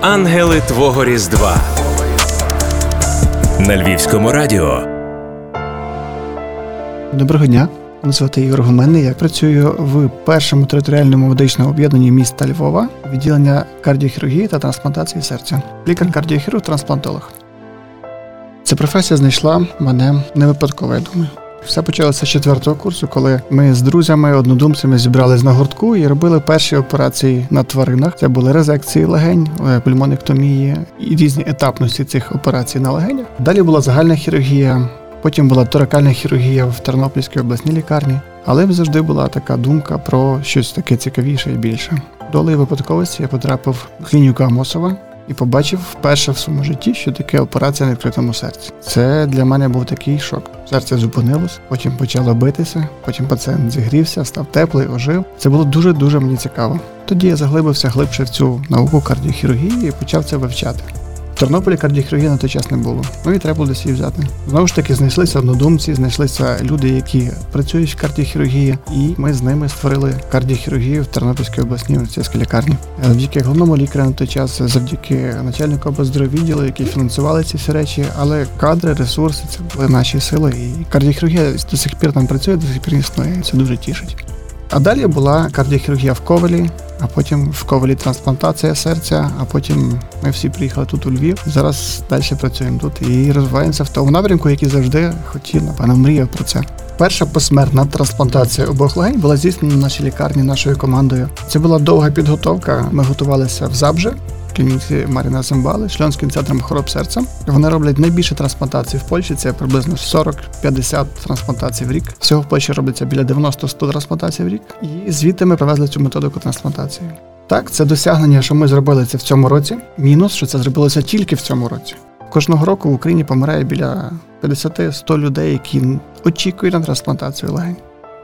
Ангели Твого Різдва на Львівському радіо. Доброго дня. Мене звати Ігор Гуменний. Я працюю в першому територіальному медичному об'єднанні міста Львова, відділення кардіохірургії та трансплантації серця. Лікар-кардіохірург, трансплантолог. Ця професія знайшла мене не випадково, я думаю. Все почалося з четвертого курсу, коли ми з друзями, однодумцями зібрались на гуртку і робили перші операції на тваринах. Це були резекції легень, е, пульмонектомії і різні етапності цих операцій на легенях. Далі була загальна хірургія, потім була торакальна хірургія в Тернопільській обласній лікарні. Але завжди була така думка про щось таке цікавіше і більше. Долею випадковості я потрапив в клініку Амосова і побачив вперше в своєму житті, що таке операція на відкритому серці. Це для мене був такий шок. Серце зупинилось, потім почало битися, потім пацієнт зігрівся, став теплий, ожив. Це було дуже дуже мені цікаво. Тоді я заглибився глибше в цю науку кардіохірургії і почав це вивчати. Тернополі кардіохірургії на той час не було. Ну і треба було десь її взяти. Знову ж таки, знайшлися однодумці, знайшлися люди, які працюють в кардіохірургії, і ми з ними створили кардіохірургію в Тернопільській обласній університетській лікарні. Завдяки головному лікарю на той час, завдяки начальнику облздравідділу, які фінансували ці всі речі, але кадри, ресурси це були наші сили. І кардіохірургія до сих пір там працює, до сих пір існує. Це дуже тішить. А далі була кардіохірургія в Ковелі, а потім в Ковелі трансплантація серця, а потім ми всі приїхали тут у Львів. Зараз далі працюємо тут і розвиваємося в тому напрямку, який завжди хотів, напевно, мріяв про це. Перша посмертна трансплантація обох легень була здійснена в нашій лікарні нашою командою. Це була довга підготовка. Ми готувалися в Забже, клініці Маріна Зембали, шльонським центром хвороб серця. Вони роблять найбільше трансплантацій в Польщі. Це приблизно 40-50 трансплантацій в рік. Всього в Польщі робиться біля 90-100 трансплантацій в рік. І звідти ми привезли цю методику трансплантації. Так, це досягнення, що ми зробили це в цьому році. Мінус, що це зробилося тільки в цьому році. Кожного року в Україні помирає біля 50-100 людей, які очікують на трансплантацію легень.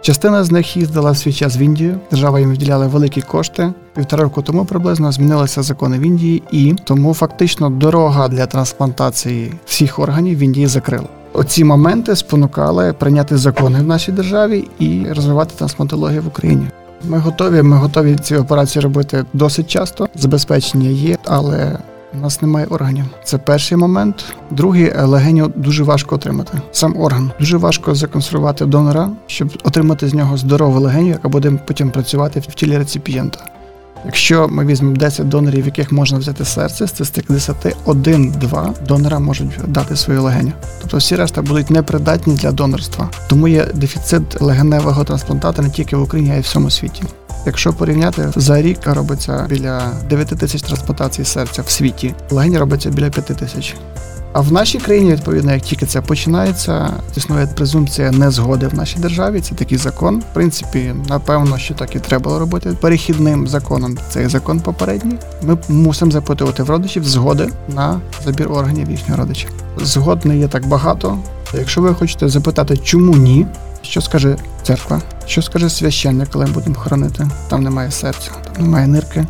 Частина з них їздила в свій час в Індію. Держава їм виділяла великі кошти. Півтора року тому приблизно змінилися закони в Індії, і тому фактично дорога для трансплантації всіх органів в Індії закрила. Оці моменти спонукали прийняти закони в нашій державі і розвивати трансплантологію в Україні. Ми готові. Ми готові ці операції робити досить часто. Забезпечення є, але у нас немає органів. Це перший момент. Другий легеню дуже важко отримати. Сам орган дуже важко законсервувати донора, щоб отримати з нього здорову легеню, яка буде потім працювати в тілі реципієнта. Якщо ми візьмемо 10 донорів, яких можна взяти серце, з цих 10 один-два донора можуть дати свою легеню. Тобто всі решта будуть непридатні для донорства. Тому є дефіцит легеневого трансплантата не тільки в Україні, а й в всьому світі. Якщо порівняти за рік робиться біля 9 тисяч трансплантацій серця в світі, легені робиться біля 5 тисяч. А в нашій країні, відповідно, як тільки це починається, існує презумпція незгоди в нашій державі. Це такий закон. В принципі, напевно, що так і треба було робити. Перехідним законом цей закон попередній. Ми мусимо запитувати в родичів згоди на забір органів їхнього родича. Згод не є так багато. Якщо ви хочете запитати, чому ні, що скаже церква, що скаже священник, коли ми будемо хоронити? Там немає серця, там немає нирки.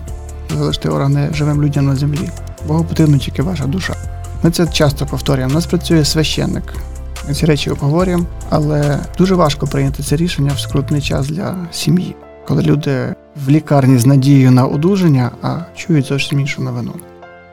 Залишити органи живим людям на землі. Богу потрібна тільки ваша душа. Ми це часто повторюємо. У нас працює священник. Ми ці речі обговорюємо, але дуже важко прийняти це рішення в скрутний час для сім'ї, коли люди в лікарні з надією на одужання, а чують зовсім іншу новину.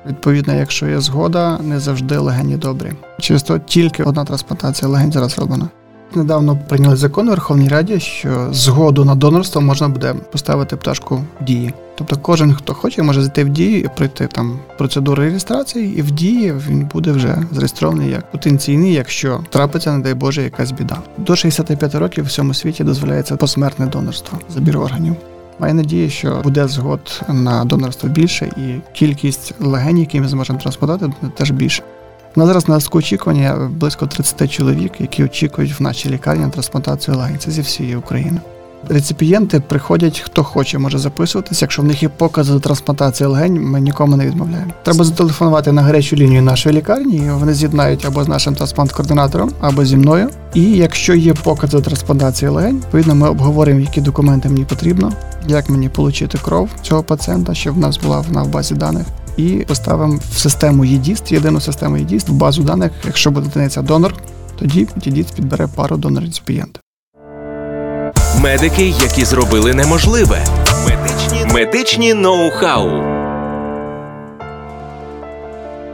Відповідно, якщо є згода, не завжди легені добрі. Через то тільки одна трансплантація легень зараз роблена. Недавно прийняли закон у Верховній Раді, що згоду на донорство можна буде поставити пташку в дії. Тобто кожен, хто хоче, може зайти в дію і пройти там процедуру реєстрації, і в дії він буде вже зареєстрований як потенційний, якщо трапиться, не дай Боже, якась біда. До 65 років в всьому світі дозволяється посмертне донорство, забір органів. Маю надію, що буде згод на донорство більше, і кількість легень, які ми зможемо трансплантувати, теж більше. На зараз на очікування близько 30 чоловік, які очікують в нашій лікарні на трансплантацію легень. Це зі всієї України. Реципієнти приходять, хто хоче, може записуватися. Якщо в них є покази до трансплантації легень, ми нікому не відмовляємо. Треба зателефонувати на гарячу лінію нашої лікарні. і Вони з'єднають або з нашим трансплант-координатором, або зі мною. І якщо є покази до трансплантації легень, відповідно ми обговоримо, які документи мені потрібно, як мені отримати кров цього пацієнта, щоб в нас була вона в базі даних і поставимо в систему ЄДІСТ, єдину систему ЄДІСТ, в базу даних, якщо буде дитиниця донор, тоді ЄДІСТ підбере пару донор реципієнта. Медики, які зробили неможливе. Медичні медичні ноу-хау.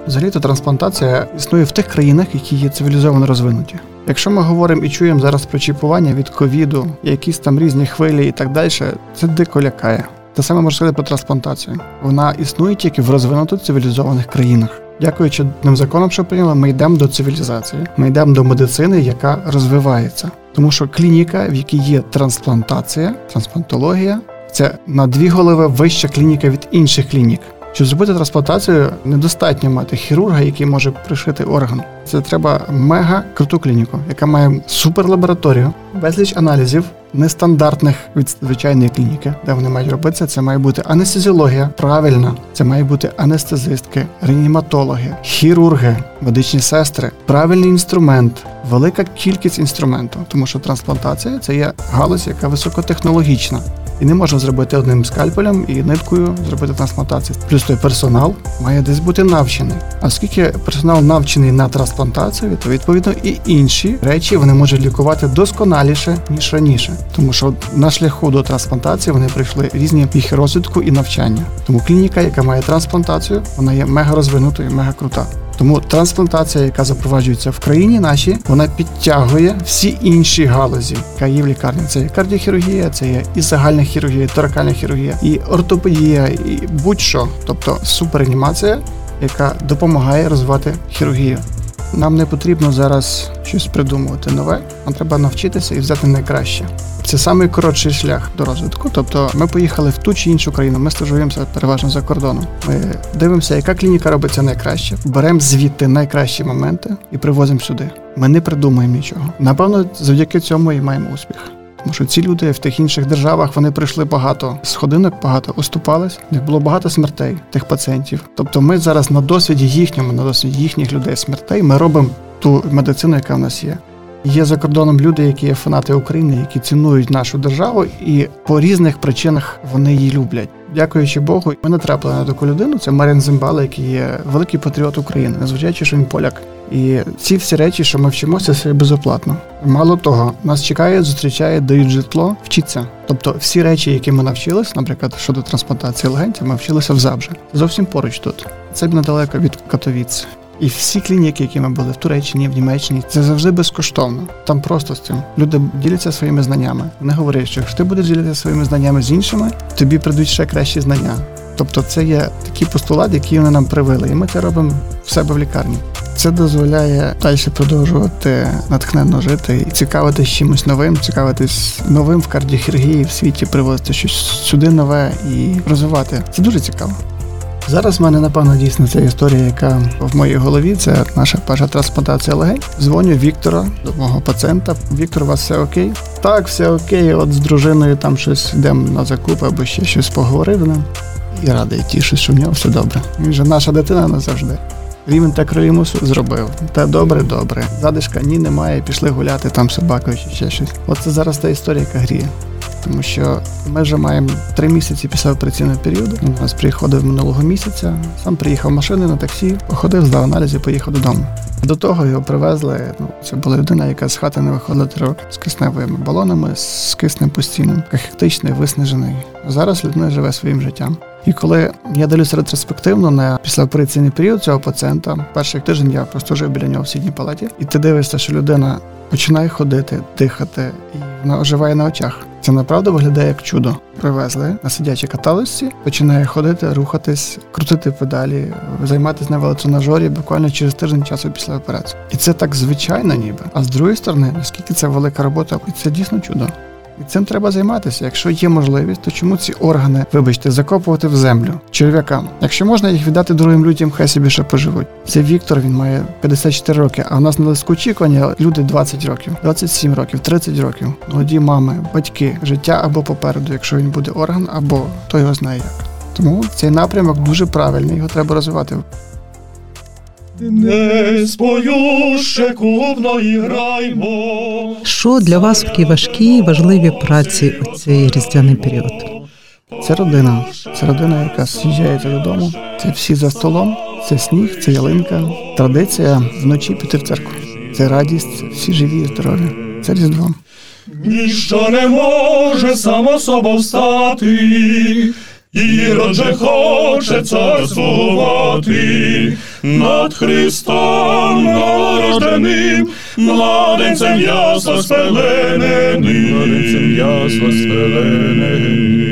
Взагалі-то трансплантація існує в тих країнах, які є цивілізовано розвинуті. Якщо ми говоримо і чуємо зараз про чіпування від ковіду, якісь там різні хвилі і так далі, це дико лякає. Те саме можна сказати про трансплантацію. Вона існує тільки в розвинутих цивілізованих країнах. Дякуючи тим законам, що прийняли, ми йдемо до цивілізації, ми йдемо до медицини, яка розвивається. Тому що клініка, в якій є трансплантація, трансплантологія, це на дві голови вища клініка від інших клінік. Щоб зробити трансплантацію, недостатньо мати хірурга, який може пришити орган. Це треба мега круту клініку, яка має суперлабораторію, безліч аналізів, нестандартних від звичайної клініки, де вони мають робитися. Це має бути анестезіологія, правильна, це має бути анестезистки, реаніматологи, хірурги, медичні сестри, правильний інструмент, велика кількість інструменту, тому що трансплантація це є галузь, яка високотехнологічна. І не можна зробити одним скальпелем і ниткою зробити трансплантацію. Плюс той персонал має десь бути навчений. А оскільки персонал навчений на трансплантацію, то відповідно і інші речі вони можуть лікувати досконаліше ніж раніше, тому що на шляху до трансплантації вони прийшли різні піхи розвитку і навчання. Тому клініка, яка має трансплантацію, вона є мега розвинутою, мега крута. Тому трансплантація, яка запроваджується в країні нашій, вона підтягує всі інші галузі, яка є в лікарні. Це є кардіохірургія, це є і загальна хірургія, і торакальна хірургія, і ортопедія, і будь-що, тобто суперанімація, яка допомагає розвивати хірургію. Нам не потрібно зараз щось придумувати нове, нам треба навчитися і взяти найкраще. Це найкоротший шлях до розвитку. Тобто ми поїхали в ту чи іншу країну, ми стажуємося переважно за кордоном. Ми дивимося, яка клініка робиться найкраще. Беремо звідти найкращі моменти і привозимо сюди. Ми не придумаємо нічого. Напевно, завдяки цьому і маємо успіх. Тому що ці люди в тих інших державах вони пройшли багато сходинок, багато уступались. В них було багато смертей тих пацієнтів. Тобто, ми зараз на досвіді їхньому, на досвіді їхніх людей смертей, ми робимо ту медицину, яка в нас є. Є за кордоном люди, які є фанати України, які цінують нашу державу, і по різних причинах вони її люблять. Дякуючи Богу, ми натрапили на таку людину. Це Марін Зимбала, який є великий патріот України, незважаючи, що він поляк. І ці всі речі, що ми вчимося, це безоплатно. Мало того, нас чекає, зустрічає, дають житло, вчиться. Тобто, всі речі, які ми навчились, наприклад, щодо трансплантації легенців, ми вчилися в Забже. Зовсім поруч тут. Це недалеко від Катовіць. І всі клініки, які ми були в Туреччині, в Німеччині, це завжди безкоштовно. Там просто з цим люди діляться своїми знаннями. Вони говорять, що якщо ти будеш ділитися своїми знаннями з іншими, тобі прийдуть ще кращі знання. Тобто, це є такий постулат, який вони нам привили, і ми це робимо в себе в лікарні. Це дозволяє далі продовжувати натхненно жити і цікавитись чимось новим, цікавитись новим в кардіохірургії в світі, привозити щось сюди нове і розвивати. Це дуже цікаво. Зараз в мене, напевно, дійсно ця історія, яка в моїй голові, це наша перша трансплантація легень. Дзвоню Віктора, до мого пацієнта. Віктор, у вас все окей? Так, все окей. От з дружиною там щось йдемо на закуп або ще щось поговорив нам. І радий тішусь, що в нього все добре. Він же наша дитина назавжди. Рівень та кроїмусу зробив. Та добре, добре. Задишка ні, немає, пішли гуляти там собакою чи ще щось. Оце зараз та історія, яка гріє тому що ми вже маємо три місяці після операційного періоду. У нас приходив минулого місяця. Сам приїхав машиною на таксі, походив, здав аналізи, поїхав додому. До того його привезли. Ну, це була людина, яка з хати не виходила три роки з кисневими балонами, з киснем постійним, кахектичний, виснажений. Зараз людина живе своїм життям. І коли я дивлюся ретроспективно на післяопераційний період цього пацієнта, перший тиждень я просто жив біля нього в сідній палаті, і ти дивишся, що людина починає ходити, дихати, і вона оживає на очах. Це направду виглядає як чудо. Привезли на сидячій каталочці, починає ходити, рухатись, крутити педалі, займатися на велотренажері буквально через тиждень часу після операції. І це так звичайно, ніби. А з другої сторони, наскільки це велика робота, і це дійсно чудо. І цим треба займатися. Якщо є можливість, то чому ці органи, вибачте, закопувати в землю черв'якам? Якщо можна їх віддати другим людям, хай собі ще поживуть. Це Віктор, він має 54 роки, а в нас на лиску очікування люди 20 років, 27 років, 30 років. Молоді мами, батьки, життя або попереду, якщо він буде орган, або хто його знає як. Тому цей напрямок дуже правильний, його треба розвивати. Не спою ще клубно і граймо. Що для вас в такій важкій важливій праці у цей різдвяний період? Це родина. Це родина, яка з'їжджається додому. Це всі за столом, це сніг, це ялинка. Традиція вночі піти в церкву. Це радість, всі живі і здорові. Це різдво. Ніщо не може само собою встати. Ірод же хоче царствувати над Христом народженим, младенцем ясно спелененим, младенцем ясно спелененим.